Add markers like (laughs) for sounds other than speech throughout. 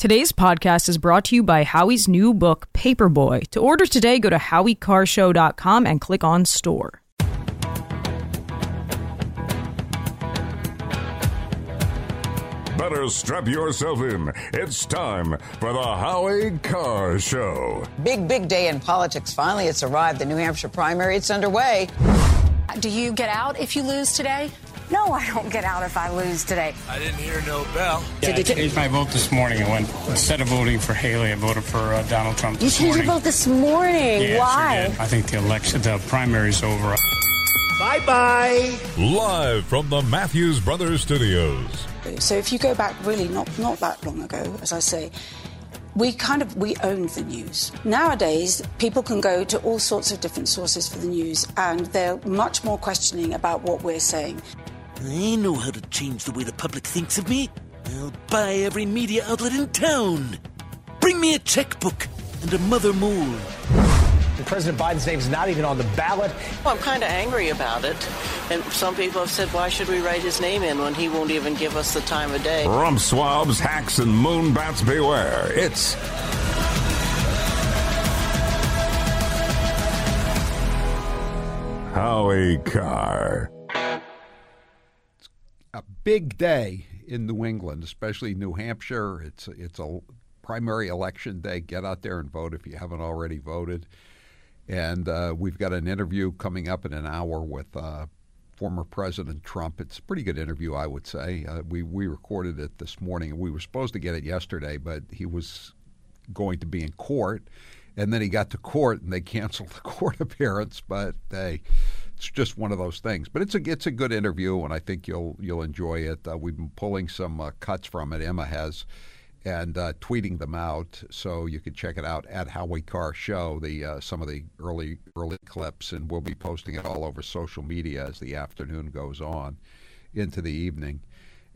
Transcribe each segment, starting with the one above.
Today's podcast is brought to you by Howie's new book, Paperboy. To order today, go to howiecarrshow.com and click on store. Better strap yourself in. It's time for the Howie Carr Show. Big, big day in politics. Finally, it's arrived. The New Hampshire primary, it's underway. Do you get out if you lose today? No, I don't get out if I lose today. I didn't hear no bell. Yeah, I changed my vote this morning. I went instead of voting for Haley, I voted for uh, Donald Trump. You changed morning. your vote this morning. Yeah, Why? Sure. I think the election, the primary's over. Bye bye. Live from the Matthews Brothers Studios. So if you go back really not not that long ago, as I say, we kind of we owned the news. Nowadays, people can go to all sorts of different sources for the news, and they're much more questioning about what we're saying. I know how to change the way the public thinks of me. I'll buy every media outlet in town. Bring me a checkbook and a mother mole. President Biden's name's not even on the ballot. Well, I'm kind of angry about it. And some people have said, why should we write his name in when he won't even give us the time of day? Rump swabs, hacks, and moon bats beware. It's Howie Carr. A big day in New England, especially New Hampshire. It's it's a primary election day. Get out there and vote if you haven't already voted. And uh, we've got an interview coming up in an hour with uh, former President Trump. It's a pretty good interview, I would say. Uh, we we recorded it this morning. We were supposed to get it yesterday, but he was going to be in court, and then he got to court and they canceled the (laughs) court appearance. But hey, it's just one of those things. But it's a it's a good interview, and I think you'll you'll enjoy it. Uh, we've been pulling some uh, cuts from it. Emma has. And uh, tweeting them out, so you can check it out at Howie Carr Show. The uh, some of the early early clips, and we'll be posting it all over social media as the afternoon goes on into the evening.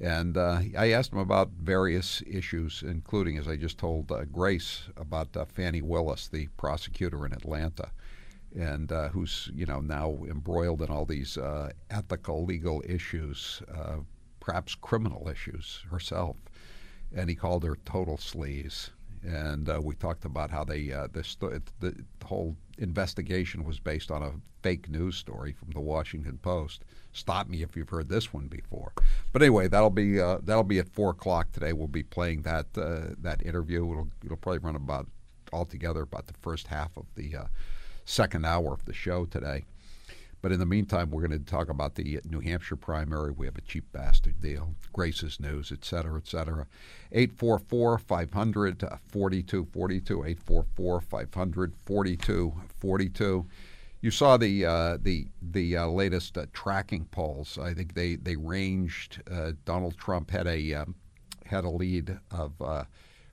And uh, I asked him about various issues, including, as I just told uh, Grace, about Fani Willis, the prosecutor in Atlanta, and uh, who's you know now embroiled in all these uh, ethical, legal issues, uh, perhaps criminal issues herself. And he called her total sleaze. And uh, we talked about how they uh, the, the whole investigation was based on a fake news story from the Washington Post. Stop me if you've heard this one before. But anyway, that'll be uh, that'll be at four o'clock today. We'll be playing that that interview. It'll it'll probably run about altogether about the first half of the second hour of the show today. But in the meantime, we're going to talk about the New Hampshire primary. We have a cheap bastard deal, Grace's news, et cetera, et cetera. 844 500 4242, 844 500 4242. You saw the uh, the the uh, latest uh, tracking polls. I think they they ranged. Uh, Donald Trump had a um, had a lead of uh,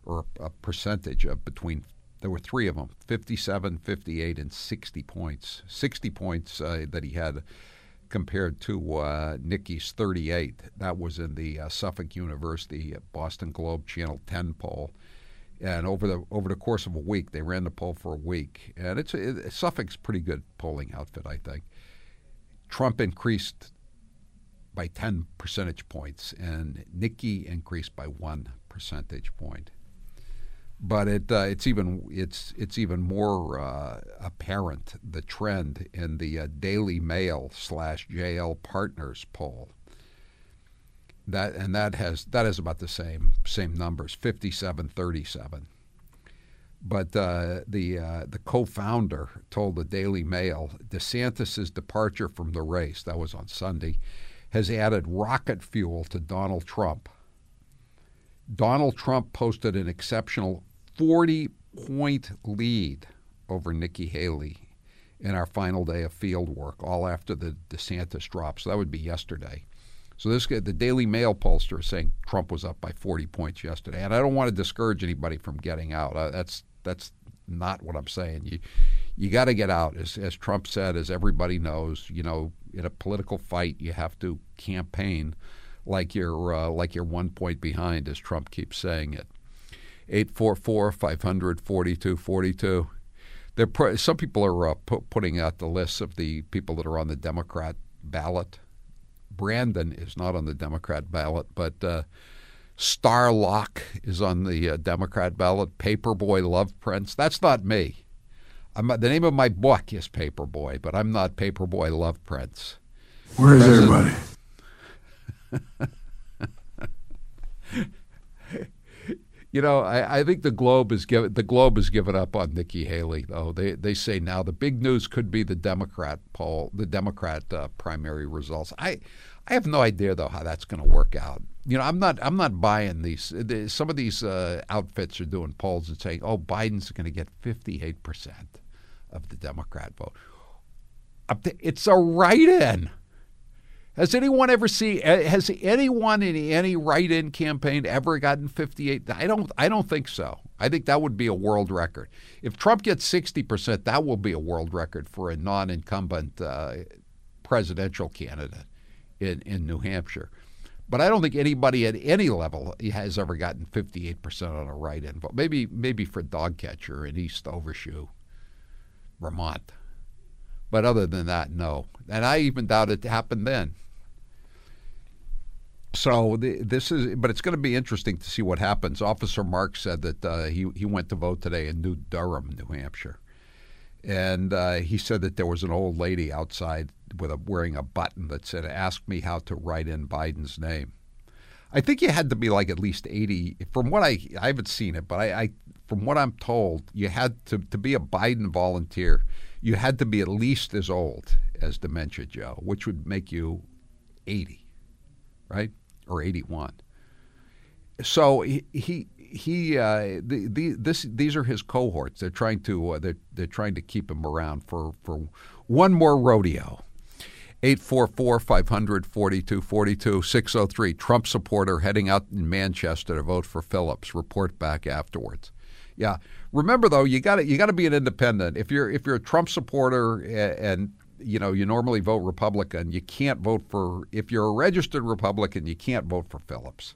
or a percentage of between there were three of them 57 58 and 60 points. 60 points uh, that he had compared to uh, Nikki's 38 that was in the uh, Suffolk University Boston Globe Channel 10 poll. And over the over the course of a week they ran the poll for a week. And it's it, Suffolk's pretty good polling outfit I think. Trump increased by 10 percentage points and Nikki increased by 1 percentage point but it uh, it's even it's it's even more uh, apparent the trend in the uh, Daily Mail slash JL Partners poll. That and that has that is about the same same numbers 57-37. But uh, the uh, the co-founder told the Daily Mail DeSantis's departure from the race that was on Sunday has added rocket fuel to Donald Trump. Donald Trump posted an exceptional 40 point lead over Nikki Haley in our final day of field work, all after the DeSantis drop. So that would be yesterday. So this the Daily Mail pollster is saying Trump was up by 40 points yesterday, and I don't want to discourage anybody from getting out. Uh, that's that's not what I'm saying. You you got to get out, as as Trump said, as everybody knows. You know, in a political fight, you have to campaign like you're uh, like you're one point behind, as Trump keeps saying it. 844 500 4242. There, pro- some people are uh, pu- putting out the lists of the people that are on the Democrat ballot. Brandon is not on the Democrat ballot, but uh, Star Locke is on the uh, Democrat ballot. Paperboy Love Prince. That's not me. I'm, the name of my book is Paperboy, but I'm not Paperboy Love Prince. Where's everybody? (laughs) (laughs) you know, I, I, think the Globe is given the Globe has given up on Nikki Haley. Though they they say now the big news could be the Democrat poll, the Democrat uh, primary results. I I have no idea though how that's going to work out. You know, I'm not I'm not buying these. Some of these uh, outfits are doing polls and saying, "Oh, Biden's going to get 58 percent of the Democrat vote." It's a write-in. Has anyone ever seen? Has anyone in any write-in campaign ever gotten 58? I don't. I don't think so. I think that would be a world record. If Trump gets 60 percent, that will be a world record for a non-incumbent uh, presidential candidate in in New Hampshire. But I don't think anybody at any level has ever gotten 58 percent on a write-in vote. Maybe maybe for Dogcatcher in East Overshoe, Vermont. But other than that, no. And I even doubt it happened then. So the, this is, but it's going to be interesting to see what happens. Officer Mark said that uh, he he went to vote today in New Durham, New Hampshire, and uh, he said that there was an old lady outside with a wearing a button that said, "Ask me how to write in Biden's name." I think you had to be like at least eighty. From what I I haven't seen it, but I, I from what I'm told, you had to to be a Biden volunteer you had to be at least as old as Dementia Joe, which would make you 80, right? Or 81. So he he, he uh, the, the, this these are his cohorts. They're trying to uh, they're, they're trying to keep him around for, for one more rodeo. 844 500 4242 603. Trump supporter heading out in Manchester to vote for Phillips. Report back afterwards. Yeah. Remember though, you got you got to be an independent. If you're if you're a Trump supporter and, and you know you normally vote Republican, you can't vote for. If you're a registered Republican, you can't vote for Phillips.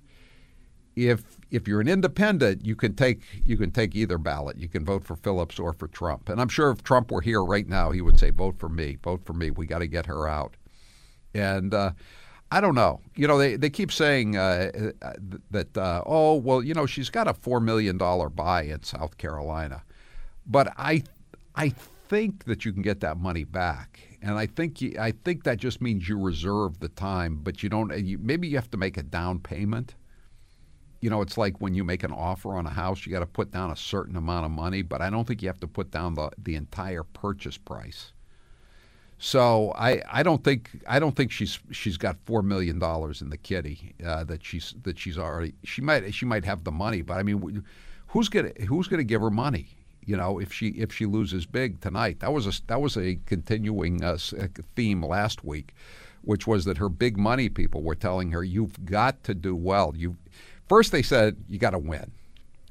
If if you're an independent, you can take you can take either ballot. You can vote for Phillips or for Trump. And I'm sure if Trump were here right now, he would say, "Vote for me. Vote for me. We got to get her out." And uh, I don't know. You know, they, they keep saying uh, that, uh, oh, well, you know, she's got a $4 million buy in South Carolina. But I, I think that you can get that money back. And I think you, I think that just means you reserve the time, but you don't. You, maybe you have to make a down payment. You know, it's like when you make an offer on a house, you got to put down a certain amount of money, but I don't think you have to put down the, the entire purchase price. So I, I don't think I don't think she's she's got four million dollars in the kitty uh, that she's that she's already she might she might have the money but I mean who's gonna who's gonna give her money? You know if she if she loses big tonight. That was a that was a continuing uh, theme last week which was that her big money people were telling her you've got to do well. You first they said you got to win.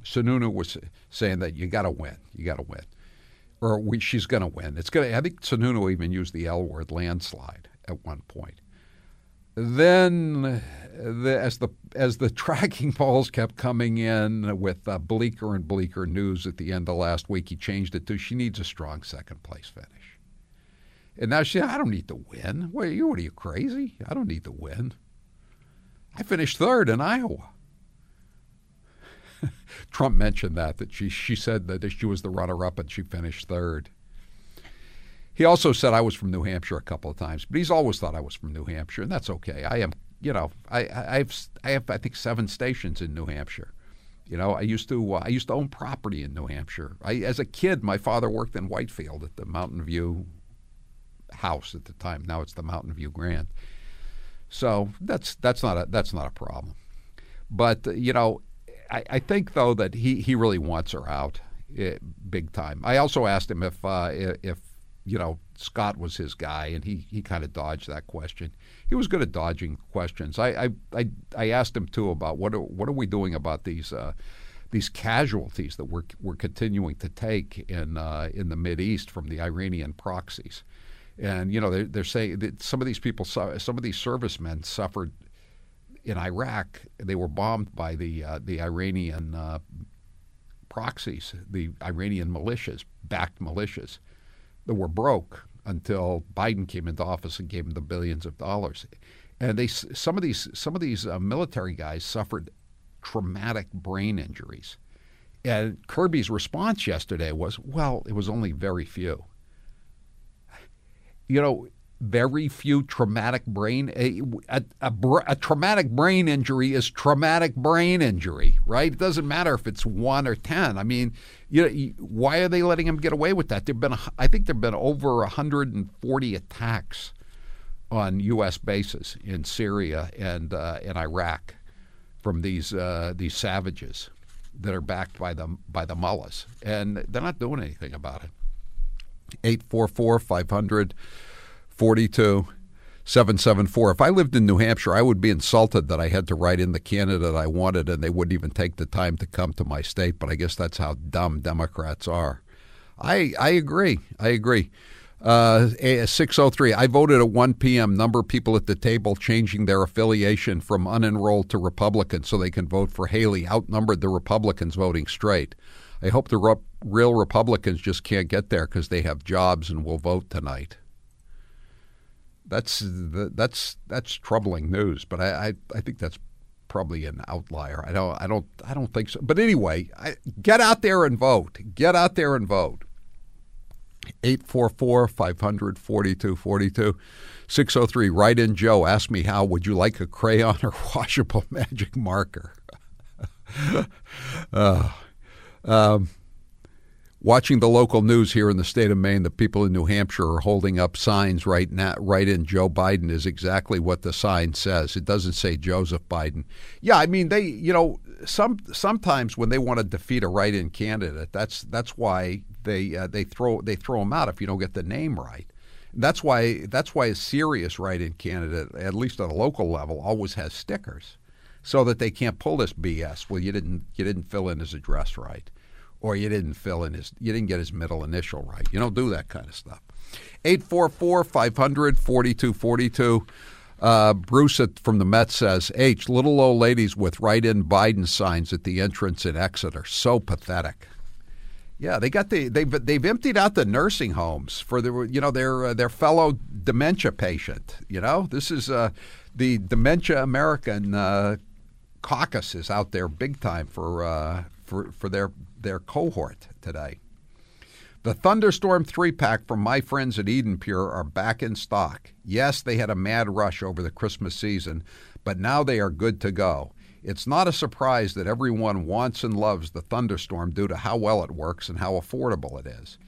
Sununu was saying that you got to win. You got to win or we, she's going to win. It's going. to. I think Sununu even used the L word, landslide, at one point. Then, the, as the as the (laughs) tracking polls kept coming in with uh, bleaker and bleaker news at the end of last week, he changed it to she needs a strong second place finish. And now she, I don't need to win. What are you? What are you crazy? I don't need to win. I finished third in Iowa. (laughs) Trump mentioned that that she she said that she was the runner up and she finished third. He also said I was from New Hampshire a couple of times, but he's always thought I was from New Hampshire, and that's okay. I am, you know, I, I have I have I think seven stations in New Hampshire. You know, I used to uh, I used to own property in New Hampshire. I, as a kid, my father worked in Whitefield at the Mountain View house at the time. Now it's the Mountain View Grand. So that's that's not a that's not a problem. But uh, you know, I, I think though that he, he really wants her out, eh, big time. I also asked him if uh, if you know Scott was his guy, and he he kind of dodged that question. He was good at dodging questions. I I I, I asked him too about what are, what are we doing about these. Uh, these casualties that we're, we're continuing to take in uh, in the Mid East from the Iranian proxies, and you know they're, they're saying that some of these people, some of these servicemen suffered in Iraq, they were bombed by the uh, the Iranian uh, proxies, the Iranian militias, backed militias, that were broke until Biden came into office and gave them the billions of dollars. And they some of these some of these uh, military guys suffered traumatic brain injuries. And Kirby's response yesterday was, well, it was only very few. You know, very few traumatic brain a, a, a, a, traumatic brain injury is traumatic brain injury right? It doesn't matter if it's one or ten. I mean you know, why are they letting him get away with that? There've been i think there've been over 140 attacks on u.s bases in syria and uh, in iraq from these uh, these savages that are backed by the by the mullahs. And they're not doing anything about it. 844 500 42 774. If I lived in New Hampshire, I would be insulted that I had to write in the candidate I wanted and they wouldn't even take the time to come to my state, but I guess that's how dumb Democrats are. I I agree. I agree. Uh, 603. I voted at 1 p.m. Number of people at the table changing their affiliation from unenrolled to Republican so they can vote for Haley outnumbered the Republicans voting straight. I hope the re- real Republicans just can't get there because they have jobs and will vote tonight that's that's that's troubling news. But I, I, I think that's probably an outlier. I don't I don't I don't think so. But anyway, I, get out there and vote. Get out there and vote. 844 500 4242 603 write in Joe ask me how would you like a crayon or (laughs) washable magic marker (laughs) uh, um, watching the local news here in the state of Maine, the people in New Hampshire are holding up signs right now, right in Joe Biden is exactly what the sign says. It doesn't say Joseph Biden. Yeah, I mean they, you know, some sometimes when they want to defeat a write-in candidate, that's that's why they uh, they throw they throw them out if you don't get the name right. That's why that's why a serious write-in candidate, at least at a local level, always has stickers, so that they can't pull this BS. Well, you didn't you didn't fill in his address right or you didn't fill in his, you didn't get his middle initial right. You don't do that kind of stuff. 844 500 4242. Uh, Bruce from the Met says, H, little old ladies with write in Biden signs at the entrance in Exeter. So pathetic. Yeah, they got the they've they've emptied out the nursing homes for the you know their uh, their fellow dementia patient. You know, this is uh, the dementia American uh, caucus is out there big time for uh, for for their their cohort today. The Thunderstorm 3 pack from my friends at Eden Pure are back in stock. Yes, they had a mad rush over the Christmas season, but now they are good to go. It's not a surprise that everyone wants and loves the Thunderstorm due to how well it works and how affordable it is.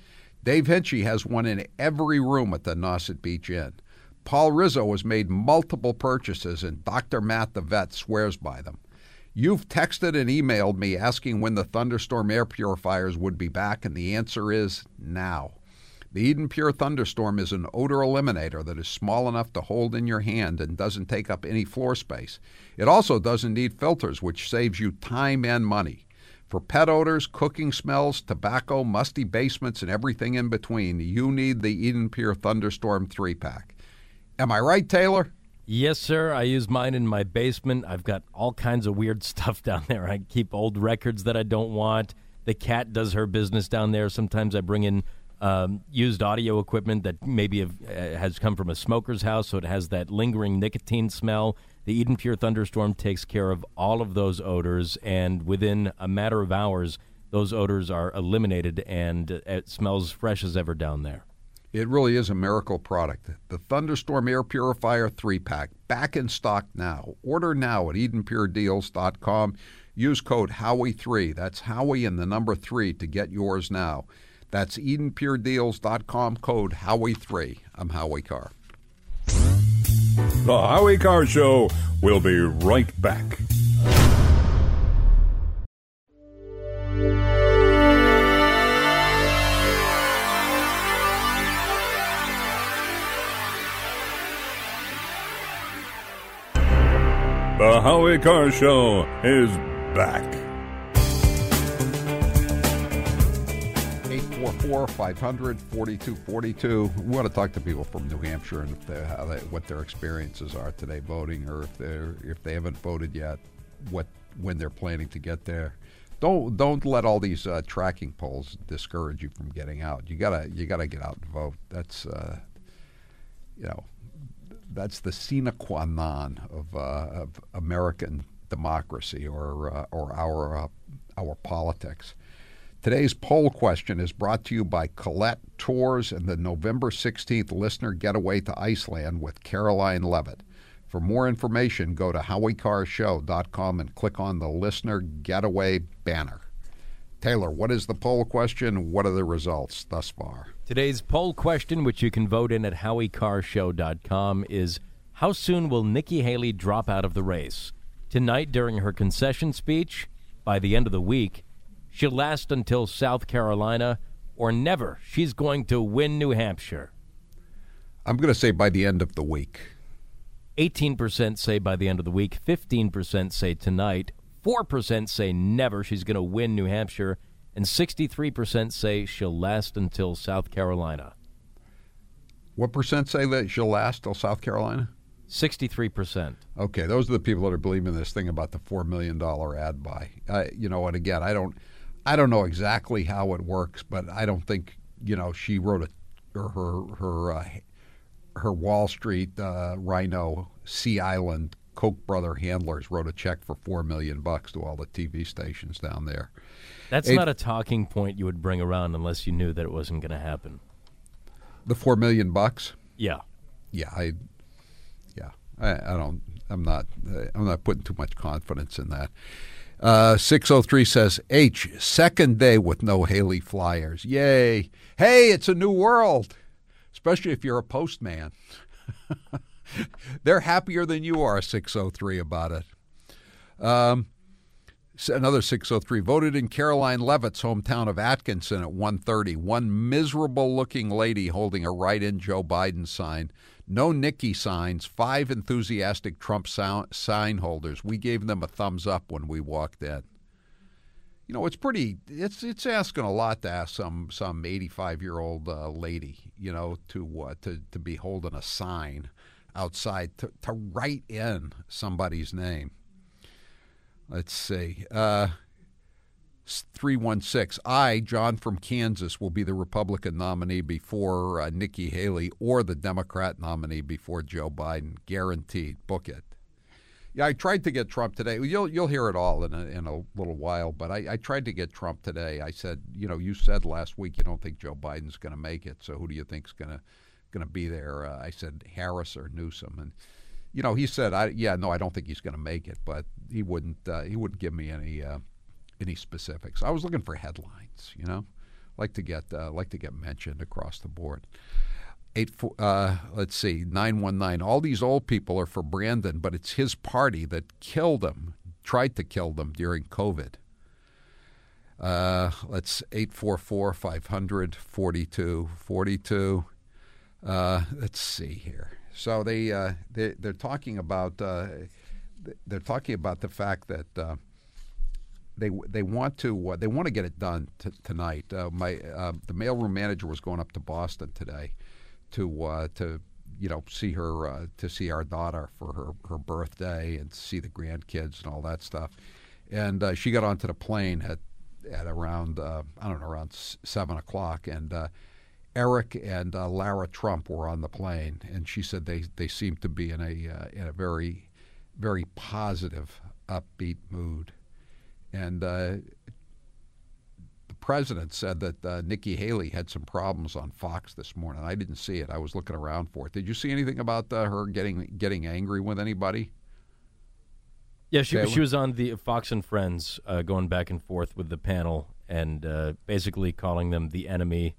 Dave Hinchey has one in every room at the Nauset Beach Inn. Paul Rizzo has made multiple purchases, and Dr. Matt the vet swears by them. You've texted and emailed me asking when the thunderstorm air purifiers would be back, and the answer is now. The Eden Pure Thunderstorm is an odor eliminator that is small enough to hold in your hand and doesn't take up any floor space. It also doesn't need filters, which saves you time and money. For pet odors, cooking smells, tobacco, musty basements, and everything in between, you need the Eden Pure Thunderstorm 3 pack. Am I right, Taylor? Yes, sir. I use mine in my basement. I've got all kinds of weird (laughs) stuff down there. I keep old records that I don't want. The cat does her business down there. Sometimes I bring in um, used audio equipment that maybe have, uh, has come from a smoker's house, so it has that lingering nicotine smell. The Eden Pure Thunderstorm takes care of all of those odors, and within a matter of hours, those odors are eliminated, and it smells fresh as ever down there. It really is a miracle product. The Thunderstorm Air Purifier 3 pack, back in stock now. Order now at EdenPureDeals.com. Use code Howie3. That's Howie and the number 3 to get yours now. That's EdenPureDeals.com, code Howie3. I'm Howie Carr. The Howie Carr Show will be right back. The Howie Carr Show is back. 844 500 4242. We want to talk to people from New Hampshire and they, they, what their experiences are today voting, or if they're if they haven't voted yet, what when they're planning to get there. Don't don't let all these uh, tracking polls discourage you from getting out. You gotta you gotta get out and vote. That's uh, you know that's the sine qua non of, uh, of American democracy or uh, or our uh, our politics. Today's poll question is brought to you by Colette Tours and the November 16th listener getaway to Iceland with Karoline Leavitt. For more information, go to howiecarrshow.com and click on the listener getaway banner. Taylor, what is the poll question? What are the results thus far? Today's poll question, which you can vote in at howiecarrshow.com, is How soon will Nikki Haley drop out of the race? Tonight during her concession speech? By the end of the week? She'll last until South Carolina? Or never? She's going to win New Hampshire? I'm going to say by the end of the week. 18% say by the end of the week, 15% say tonight, 4% say never she's going to win New Hampshire, and 63% say she'll last until South Carolina. What percent say that she'll last till South Carolina? 63%. Okay, those are the people that are believing this thing about the $4 million ad buy. Uh, you know, and again, I don't I don't know exactly how it works, but I don't think, you know, she wrote a or her her uh, her Wall Street uh, Rhino Sea Island Koch brother handlers wrote a check for four million bucks to all the TV stations down there. That's not a talking point you would bring around unless you knew that it wasn't going to happen. The four million bucks. Yeah. Yeah, I. Yeah, I, I don't. I'm not. I'm not putting too much confidence in that. Uh, 603 says, H, second day with no Haley flyers. Yay. Hey, it's a new world, especially if you're a postman. (laughs) (laughs) They're happier than you are, 603, about it. Um, another 603 voted in Karoline Leavitt's hometown of Atkinson at 1:30. One miserable-looking lady holding a write-in Joe Biden sign. No Nikki signs. Five enthusiastic Trump sign holders. We gave them a thumbs up when we walked in. You know, it's pretty. It's it's asking a lot to ask some some 85 year old uh, lady, you know, to uh, to to be holding a sign outside to to write in somebody's name. Let's see. Uh, 316. I, John from Kansas, will be the Republican nominee before uh, Nikki Haley or the Democrat nominee before Joe Biden. Guaranteed. Book it. Yeah, I tried to get Trump today. You'll you'll hear it all in a, in a little while, but I, I tried to get Trump today. I said, you know, you said last week you don't think Joe Biden's going to make it, so who do you think's going to going to be there? Uh, I said Harris or Newsom, and you know, he said, I yeah, no, I don't think he's going to make it, but he wouldn't uh, he wouldn't give me any uh, any specifics. I was looking for headlines, you know, like to get uh, like to get mentioned across the board. Eight, uh, let's see, nine one nine. All these old people are for Brandon, but it's his party that killed them, tried to kill them during COVID. Uh, let's 844 500 42 42. Uh, let's see here. So they, uh, they they're talking about uh, they're talking about the fact that uh, they they want to uh, they want to get it done t- tonight. Uh, my the mailroom manager was going up to Boston today to to you know see her to see our daughter for her her birthday and see the grandkids and all that stuff. And she got onto the plane at at around I don't know around seven o'clock and. Eric and Lara Trump were on the plane, and she said they, they seemed to be in a in a very very positive, upbeat mood. And uh, the president said that uh, Nikki Haley had some problems on Fox this morning. I didn't see it. I was looking around for it. Did you see anything about uh, her getting getting angry with anybody? Yeah, she she was on the Fox and Friends, uh, going back and forth with the panel and uh, basically calling them the enemy,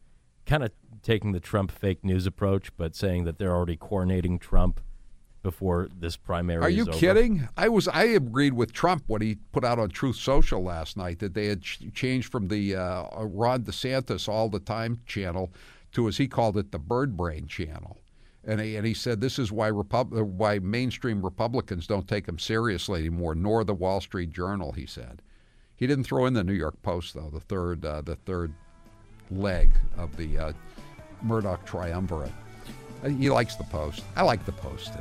kind of taking the Trump fake news approach, but saying that they're already coordinating Trump before this primary. Are you kidding? I was I agreed with Trump when he put out on Truth Social last night that they had ch- changed from the uh, Ron DeSantis all the time channel to as he called it the Bird Brain channel. And he, and he said this is why Repub- uh, why mainstream Republicans don't take him seriously anymore, nor the Wall Street Journal. He said he didn't throw in the New York Post though, the third uh, the third leg of the uh, Murdoch triumvirate. Uh, he likes the Post. I like the Post too.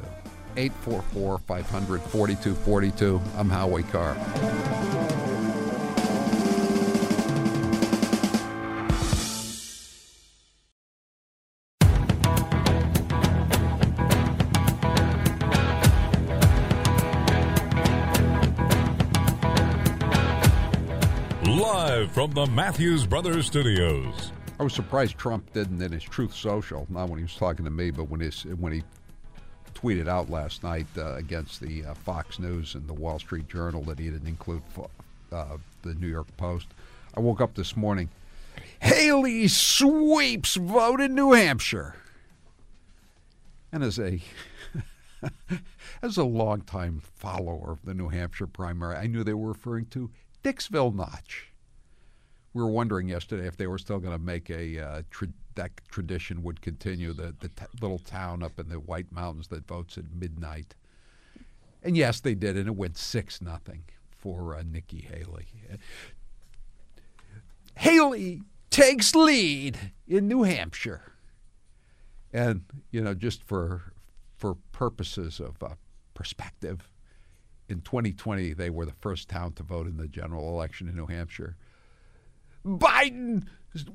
844 500 4242. I'm Howie Carr. From the Matthews Brothers Studios. I was surprised Trump didn't in his Truth Social, not when he was talking to me, but when his when he tweeted out last night uh, against the uh, Fox News and the Wall Street Journal that he didn't include uh, the New York Post. I woke up this morning. Haley sweeps vote in New Hampshire. And as a (laughs) as a longtime follower of the New Hampshire primary, I knew they were referring to Dixville Notch. We were wondering yesterday if they were still going to make a uh, tra- that tradition would continue. The the t- little town up in the White Mountains that votes at midnight, and yes, they did, and it went six nothing for uh, Nikki Haley. Haley takes lead in New Hampshire, and you know, just for for purposes of uh, perspective, in 2020 they were the first town to vote in the general election in New Hampshire. Biden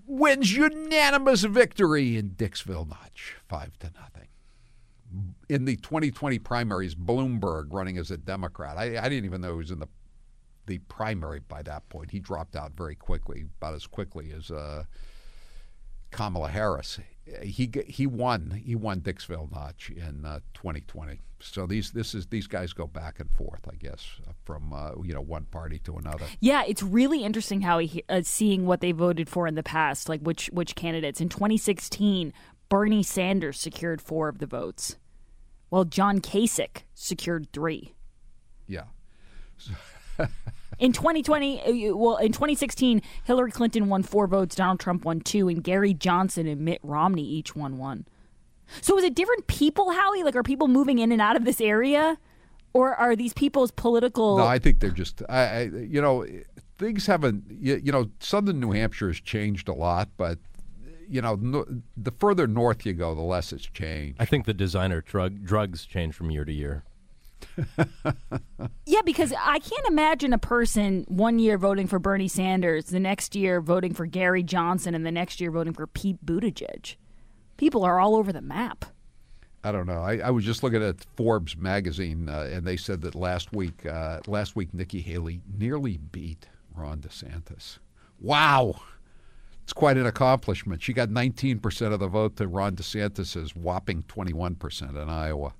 wins unanimous victory in Dixville Notch, five to nothing. In the 2020 primaries, Bloomberg running as a Democrat. I, I didn't even know he was in the the primary by that point. He dropped out very quickly, about as quickly as uh, Kamala Harris. He he won he won Dixville Notch in uh, 2020. So these this is these guys go back and forth, I guess, from uh, you know one party to another. Yeah, it's really interesting how he uh, seeing what they voted for in the past, like which which candidates. In 2016, Bernie Sanders secured four of the votes, while John Kasich secured three. Yeah. (laughs) in 2020, uh, well, in 2016, Hillary Clinton won four votes, Donald Trump won two, and Gary Johnson and Mitt Romney each won one. So is it different people, Howie? Like, are people moving in and out of this area, or are these people's political? No, I think they're just. I, I you know, things haven't. You, you know, southern New Hampshire has changed a lot, but you know, no, the further north you go, the less it's changed. I think the designer drug drugs change from year to year. Yeah, because I can't imagine a person one year voting for Bernie Sanders, the next year voting for Gary Johnson, and the next year voting for Pete Buttigieg. People are all over the map. I don't know. I, I was just looking at Forbes magazine, uh, and they said that last week, uh, last week, Nikki Haley nearly beat Ron DeSantis. Wow, it's quite an accomplishment. She got 19% of the vote to Ron DeSantis's whopping 21% in Iowa.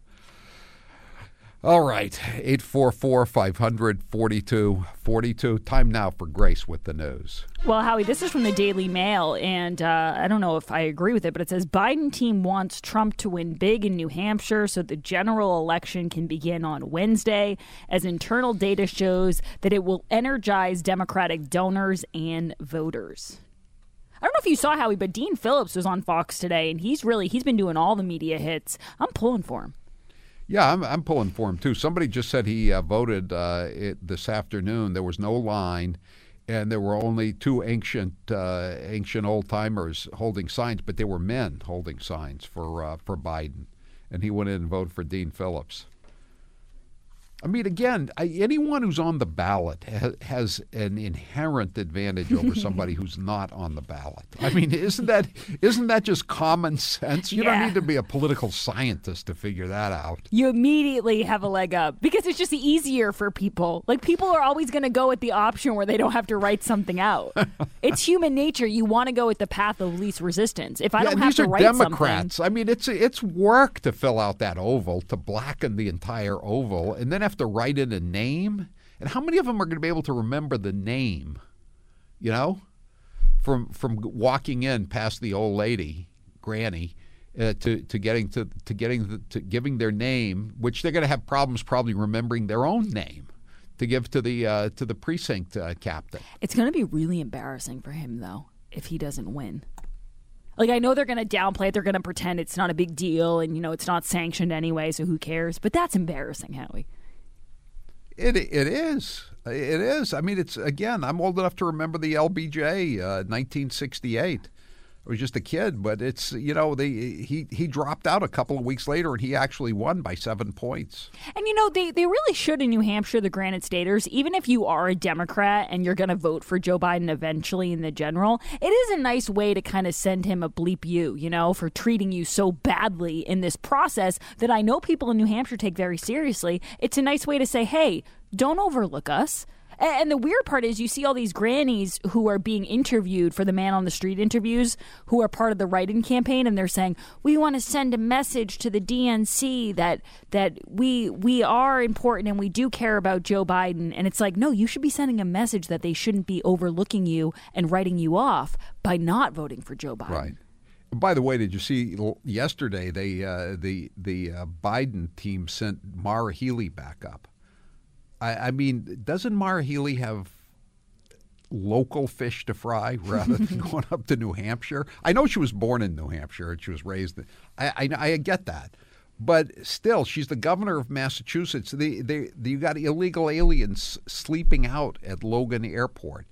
All right, 844 500 4242. Time now for Grace with the news. Well, Howie, this is from the Daily Mail, and uh, I don't know if I agree with it, but it says Biden team wants Trump to win big in New Hampshire so the general election can begin on Wednesday, as internal data shows that it will energize Democratic donors and voters. I don't know if you saw Howie, but Dean Phillips was on Fox today, and he's really he's been doing all the media hits. I'm pulling for him. Yeah, I'm, I'm pulling for him too. Somebody just said he uh, voted uh, it, this afternoon. There was no line, and there were only two ancient uh, ancient old timers holding signs, but they were men holding signs for uh, for Biden, and he went in and voted for Dean Phillips. I mean, again, I, anyone who's on the ballot ha- has an inherent advantage over (laughs) somebody who's not on the ballot. I mean, isn't that isn't that just common sense? You Yeah. don't need to be a political scientist to figure that out. You immediately have a leg up because it's just easier for people. Like people are always going to go with the option where they don't have to write something out. (laughs) it's human nature. You want to go with the path of least resistance. If I yeah, don't have these to are write Democrats. I mean, it's it's work to fill out that oval, to blacken the entire oval, and then have to write in a name. And how many of them are going to be able to remember the name? You know, from from walking in past the old lady, Granny, uh, to to getting to to getting the, to giving their name, which they're going to have problems probably remembering their own name to give to the uh, to the precinct uh, captain. it's going to be really embarrassing for him though if he doesn't win. Like I know they're going to downplay it. They're going to pretend it's not a big deal, and you know it's not sanctioned anyway, so who cares? But that's embarrassing, Howie. It it is. It is. I mean, it's again. I'm old enough to remember the LBJ, uh, 1968. Was just a kid, but it's you know the he he dropped out a couple of weeks later, and he actually won by seven points. And you know, they, they really should in New Hampshire, the Granite Staters, even if you are a Democrat and you're going to vote for Joe Biden eventually in the general, it is a nice way to kind of send him a bleep you, you know, for treating you so badly in this process that I know people in New Hampshire take very seriously. It's a nice way to say, hey, don't overlook us. And, and the weird part is, you see all these grannies who are being interviewed for the man on the street interviews, who are part of the write-in campaign, and they're saying, "We want to send a message to the DNC that that we we are important and we do care about Joe Biden." And it's like, no, you should be sending a message that they shouldn't be overlooking you and writing you off by not voting for Joe Biden. Right. By the way, did you see yesterday they uh, the the uh, Biden team sent Maura Healey back up? I, I mean, doesn't Maura Healey have local fish to fry (laughs) rather than (laughs) going up to New Hampshire? I know she was born in New Hampshire and she was raised. In, I, I, I get that, but still, she's the governor of Massachusetts. They, they, you got illegal aliens sleeping out at Logan Airport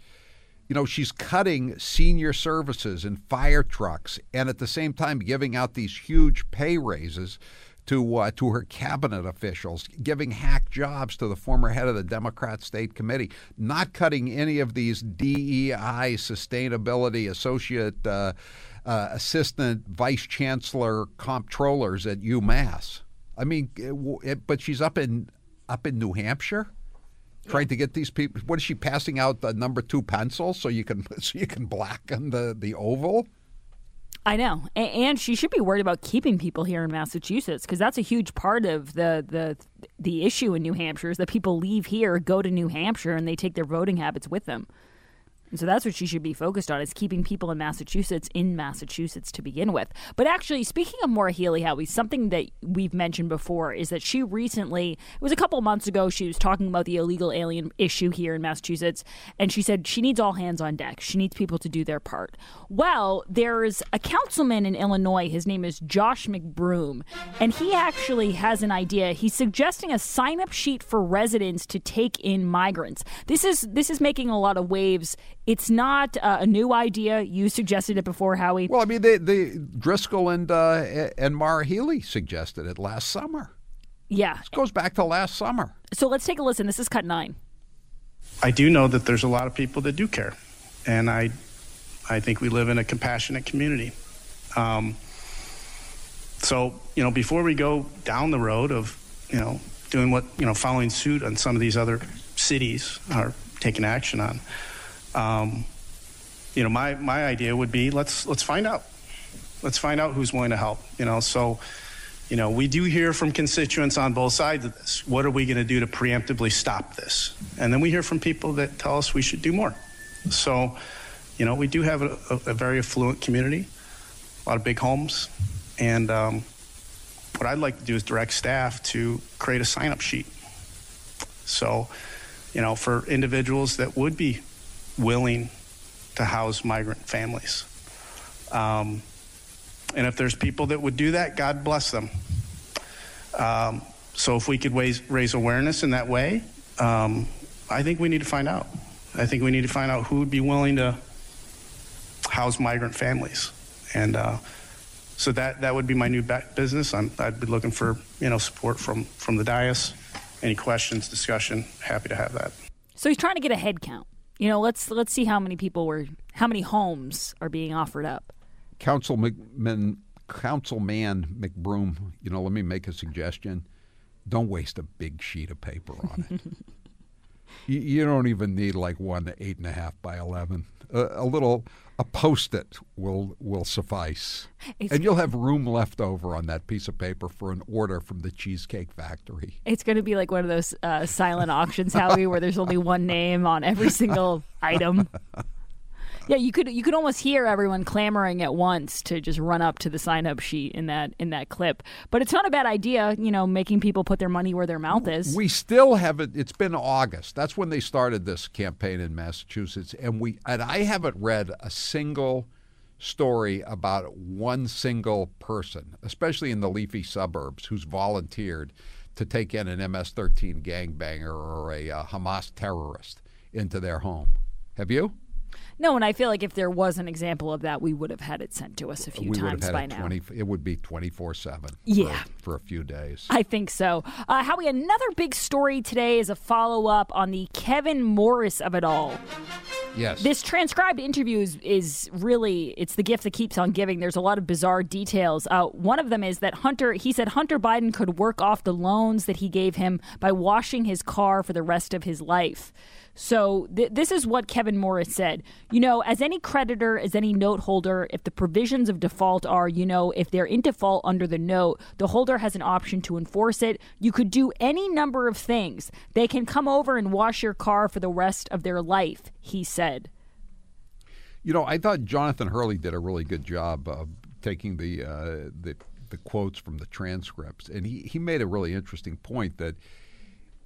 you know, she's cutting senior services and fire trucks, and at the same time giving out these huge pay raises to uh, to her cabinet officials, giving hack jobs to the former head of the Democrat State Committee, not cutting any of these DEI sustainability associate uh, uh, assistant vice chancellor comptrollers at UMass. I mean, it, it, but she's up in up in New Hampshire trying to get these people. What is she passing out the number two pencil so you can (laughs) so you can blacken the the oval? I know, and she should be worried about keeping people here in Massachusetts because that's a huge part of the the the issue in New Hampshire is that people leave here, go to New Hampshire, and they take their voting habits with them. And so that's what she should be focused on is keeping people in Massachusetts in Massachusetts to begin with. But actually, speaking of Maura Healey Howie, something that we've mentioned before is that she recently, it was a couple months ago, she was talking about the illegal alien issue here in Massachusetts, and she said she needs all hands on deck. She needs people to do their part. Well, there's a councilman in Illinois, his name is Josh McBroom, and he actually has an idea. He's suggesting a sign up sheet for residents to take in migrants. This is this is making a lot of waves it's not uh, a new idea. You suggested it before, Howie. Well, I mean, they, they Driscoll and uh, and Maura Healey suggested it last summer. Yeah, this goes back to last summer. So let's take a listen. This is cut nine. I do know that there's a lot of people that do care, and I, I think we live in a compassionate community. Um, so you know, before we go down the road of you know doing what you know following suit on some of these other cities are taking action on. Um, you know, my, my idea would be let's let's find out. Let's find out who's willing to help. You know, so you know, we do hear from constituents on both sides of this. What are we going to do to preemptively stop this? And then we hear from people that tell us we should do more. So, you know, we do have a, a, very affluent community, a lot of big homes, and um, what I'd like to do is direct staff to create a sign-up sheet. So, you know, for individuals that would be willing to house migrant families. Um, and if there's people that would do that, God bless them. Um, so if we could raise, raise awareness in that way, um, I think we need to find out. I think we need to find out who would be willing to house migrant families. And uh, so that, that would be my new business. i would be looking for you know support from, from the dais. Any questions, discussion, happy to have that. So he's trying to get a head count you know, let's let's see how many people were, how many homes are being offered up. Councilman Councilman McBroom, you know, let me make a suggestion. Don't waste a big sheet of paper on it. (laughs) you, you, don't even need like one eight and a half by eleven. a little a post-it will will suffice, it's, and you'll have room left over on that piece of paper for an order from the Cheesecake Factory. It's going to be like one of those uh, silent auctions, Howie, where there's only one name on every single item. (laughs) Yeah, you could you could almost hear everyone clamoring at once to just run up to the sign up sheet in that in that clip. But it's not a bad idea, you know, making people put their money where their mouth is. We still haven't it's been August. That's when they started this campaign in Massachusetts and we and I haven't read a single story about one single person, especially in the leafy suburbs, who's volunteered to take in an MS 13 gangbanger or a uh, Hamas terrorist into their home. Have you? No, and I feel like if there was an example of that, we would have had it sent to us a few we times would by have had now. 20, it would be 24 7 yeah. For, for, a few days. I think so. Uh, Howie, another big story today is a follow up on the Kevin Morris of it all. Yes. This transcribed interview is, is really it's the gift that keeps on giving. There's a lot of bizarre details. Uh, one of them is that Hunter he said Hunter Biden could work off the loans that he gave him by washing his car for the rest of his life. So th- this is what Kevin Morris said. You know, as any creditor, as any note holder, if the provisions of default are, you know, if they're in default under the note, the holder has an option to enforce it. You could do any number of things. They can come over and wash your car for the rest of their life, he said. You know, I thought Jonathan Turley did a really good job of taking the uh, the the quotes from the transcripts, and he, he made a really interesting point that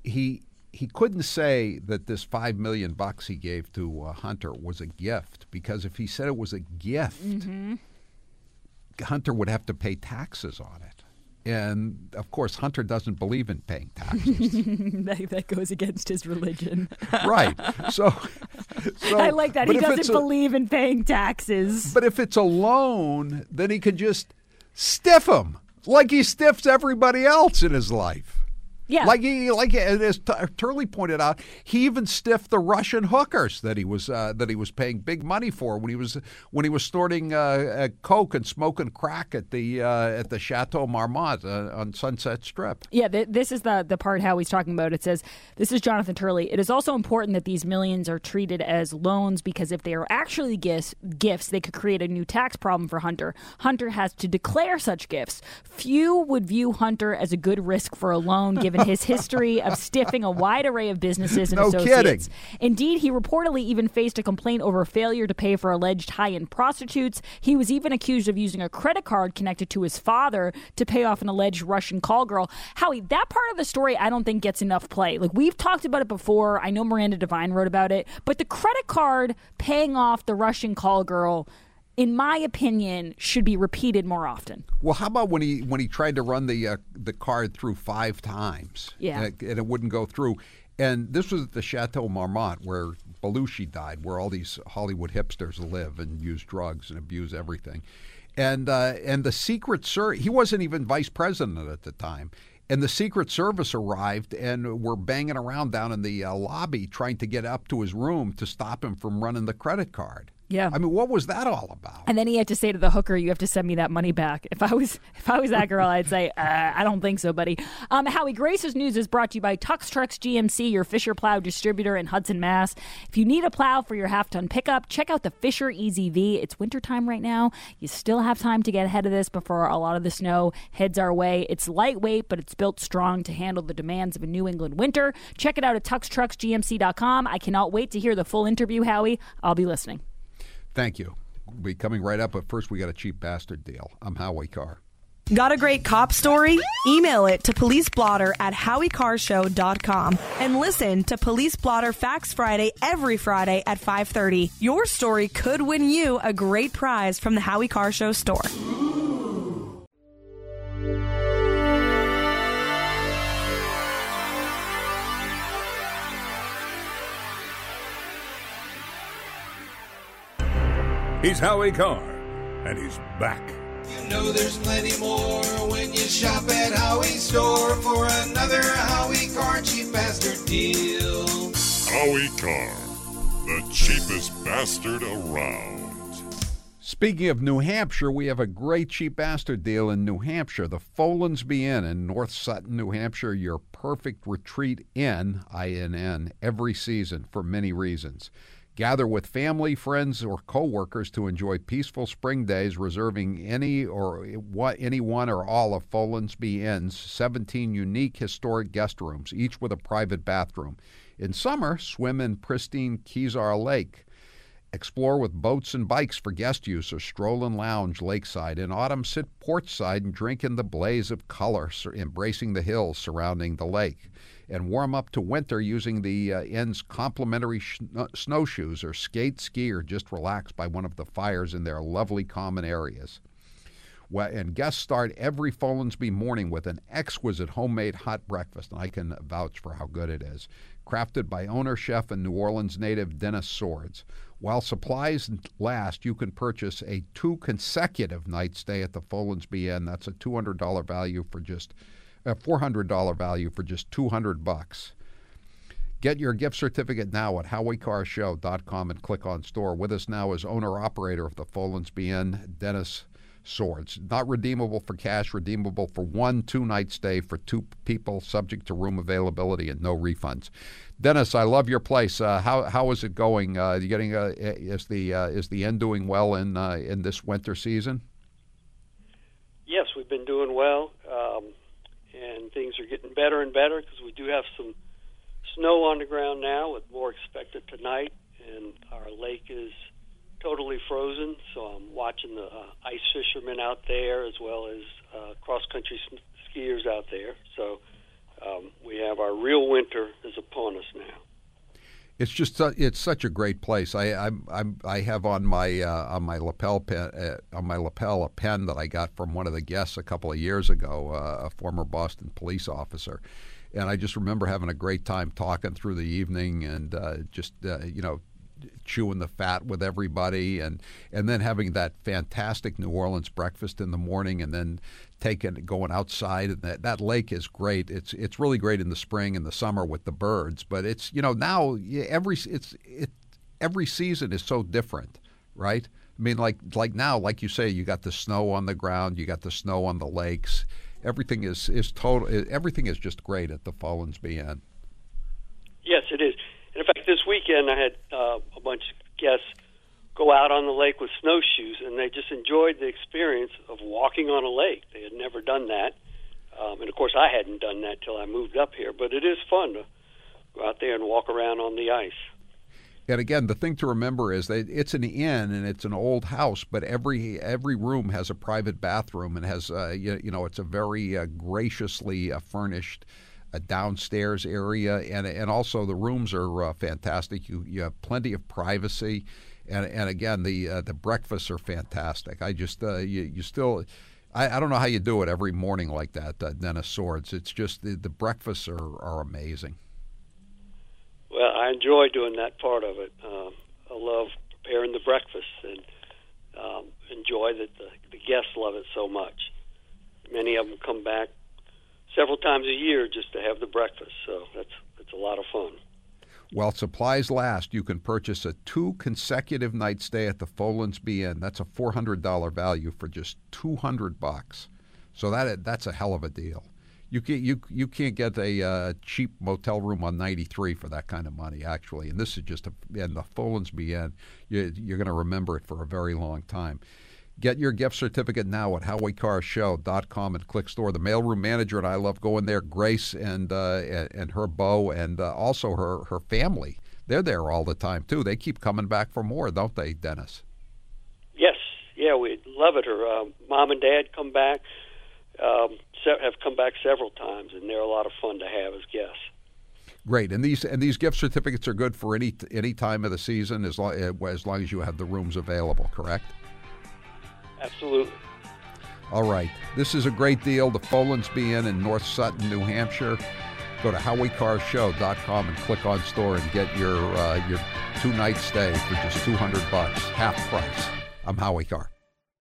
he he couldn't say that this five million bucks he gave to uh, Hunter was a gift because if he said it was a gift, mm-hmm. Hunter would have to pay taxes on it. And of course, Hunter doesn't believe in paying taxes. (laughs) that, that, goes against his religion. (laughs) right. So, so I like that. He doesn't believe a, in paying taxes. But if it's a loan, then he can just stiff him like he stiffs everybody else in his life. Yeah. Like he, like as Turley pointed out, he even stiffed the Russian hookers that he was uh, that he was paying big money for when he was when he was snorting uh, coke and smoking crack at the uh, at the Chateau Marmont uh, on Sunset Strip. Yeah, th- this is the the part how he's talking about. It says this is Jonathan Turley. It is also important that these millions are treated as loans because if they are actually gifts, gifts, they could create a new tax problem for Hunter. Hunter has to declare such gifts. Few would view Hunter as a good risk for a loan (laughs) given given his history of stiffing a wide array of businesses and no associates. Kidding. Indeed, he reportedly even faced a complaint over failure to pay for alleged high-end prostitutes. He was even accused of using a credit card connected to his father to pay off an alleged Russian call girl. Howie, that part of the story I don't think gets enough play. Like we've talked about it before. I know Miranda Devine wrote about it, but the credit card paying off the Russian call girl in my opinion, should be repeated more often. Well, how about when he when he tried to run the uh, the card through five times? Yeah, and it, and it, wouldn't go through. And this was at the Chateau Marmont, where Belushi died, where all these Hollywood hipsters live and use drugs and abuse everything. And uh, and the Secret Service, he wasn't even vice president at the time. And the Secret Service arrived and were banging around down in the uh, lobby trying to get up to his room to stop him from running the credit card. Yeah. I mean, what was that all about? And then he had to say to the hooker, "You have to send me that money back." If I was if I was that girl, I'd say, (laughs) uh, "I don't think so, buddy." Um, Howie Grace's news is brought to you by Tux Trucks GMC, your Fisher Plow distributor in Hudson, Mass. If you need a plow for your half-ton pickup, check out the Fisher EZ-V. It's wintertime right now. You still have time to get ahead of this before a lot of the snow heads our way. It's lightweight, but it's built strong to handle the demands of a New England winter. Check it out at TuxTrucksGMC.com. I cannot wait to hear the full interview, Howie. I'll be listening. Thank you. We'll be coming right up, but first we got a cheap bastard deal. I'm Howie Carr. Got a great cop story? Email it to policeblotter at howiecarrshow.com and listen to Police Blotter Facts Friday every Friday at 5.30. Your story could win you a great prize from the Howie Carr Show store. He's Howie Carr, and he's back. You know there's plenty more when you shop at Howie's store for another Howie Carr cheap bastard deal. Howie Carr, the cheapest bastard around. Speaking of New Hampshire, we have a great cheap bastard deal in New Hampshire. The Follansbee Inn in North Sutton, New Hampshire, your perfect retreat inn, I-N-N, every season for many reasons. Gather with family, friends, or coworkers to enjoy peaceful spring days, reserving any or what any one or all of Follansbee Inn's 17 unique historic guest rooms, each with a private bathroom. In summer, swim in pristine Kezar Lake. Explore with boats and bikes for guest use or stroll and lounge lakeside. In autumn, sit porchside and drink in the blaze of color, embracing the hills surrounding the lake and warm up to winter using the uh, inn's complimentary sh- snowshoes or skate, ski, or just relax by one of the fires in their lovely common areas. Well, and guests start every Follansbee morning with an exquisite homemade hot breakfast, and I can vouch for how good it is. Crafted by owner chef and New Orleans native Dennis Swords. While supplies last, you can purchase a two consecutive night stay at the Follansbee Inn. That's a $200 value for just a $400 value for just 200 bucks. Get your gift certificate now at howiecarrshow.com and click on store. With us now is owner operator of the Follansbee Inn, Dennis Swords. Not redeemable for cash, redeemable for one two night stay for two people, subject to room availability and no refunds. Dennis, I love your place. Uh, how how is it going? Uh, you getting uh, is the uh, is the inn doing well in uh, in this winter season? Yes, we've been doing well, um, and things are getting better and better because we do have some snow on the ground now, with more expected tonight, and our lake is totally frozen. So I'm watching the uh, ice fishermen out there as well as uh, cross country skiers out there. So um, we have our real winter is upon us now. It's just uh, it's such a great place. I I'm, I'm I have on my uh, on my lapel pen uh, on my lapel a pen that I got from one of the guests a couple of years ago, uh, a former Boston police officer, and I just remember having a great time talking through the evening and uh, just you know chewing the fat with everybody and and then having that fantastic New Orleans breakfast in the morning and then taking going outside and that, that lake is great. It's it's really great in the spring and the summer with the birds but it's you know now every it's it every season is so different right? I mean like like now like you say you got the snow on the ground you got the snow on the lakes. Everything is is total everything is just great at the Follansbee Inn. Yes it is. And in fact, this weekend I had uh, a bunch of guests go out on the lake with snowshoes, and they just enjoyed the experience of walking on a lake. They had never done that, um, and of course, I hadn't done that till I moved up here. But it is fun to go out there and walk around on the ice. And again, the thing to remember is that it's an inn and it's an old house, but every every room has a private bathroom and has uh, you, you, know it's a very uh, graciously uh, furnished a downstairs area, and and also the rooms are uh, fantastic. You you have plenty of privacy, and and again the uh, the breakfasts are fantastic. I just uh, you you still. I, I don't know how you do it every morning like that, uh, Dennis Swords. It's just the, the breakfasts are, are amazing. Well, I enjoy doing that part of it. Um, I love preparing the breakfast and um, enjoy that the, the guests love it so much. Many of them come back several times a year just to have the breakfast. So that's that's a lot of fun. While supplies last, you can purchase a two consecutive night stay at the Follansbee Inn. That's a four hundred dollar value for just two hundred bucks. So that that's a hell of a deal. You can't you you can't get a uh, cheap motel room on 93 for that kind of money actually. And this is just a and the Follansbee Inn. You, you're going to remember it for a very long time. Get your gift certificate now at HowieCarrShow.com and click store. The mailroom manager and I love going there. Grace and uh, and her beau and uh, also her her family. They're there all the time too. They keep coming back for more, don't they, Dennis? Yes, yeah, we love it. Her uh, mom and dad come back, um, have come back several times, and they're a lot of fun to have as guests. Great, and these and these gift certificates are good for any any time of the season as long as long as you have the rooms available. Correct? Absolutely. All right. This is a great deal. The Follansbee Inn in North Sutton, New Hampshire. Go to HowieCarrShow.com and click on store and get your uh, your two night stay for just 200 bucks, half price. I'm Howie Carr.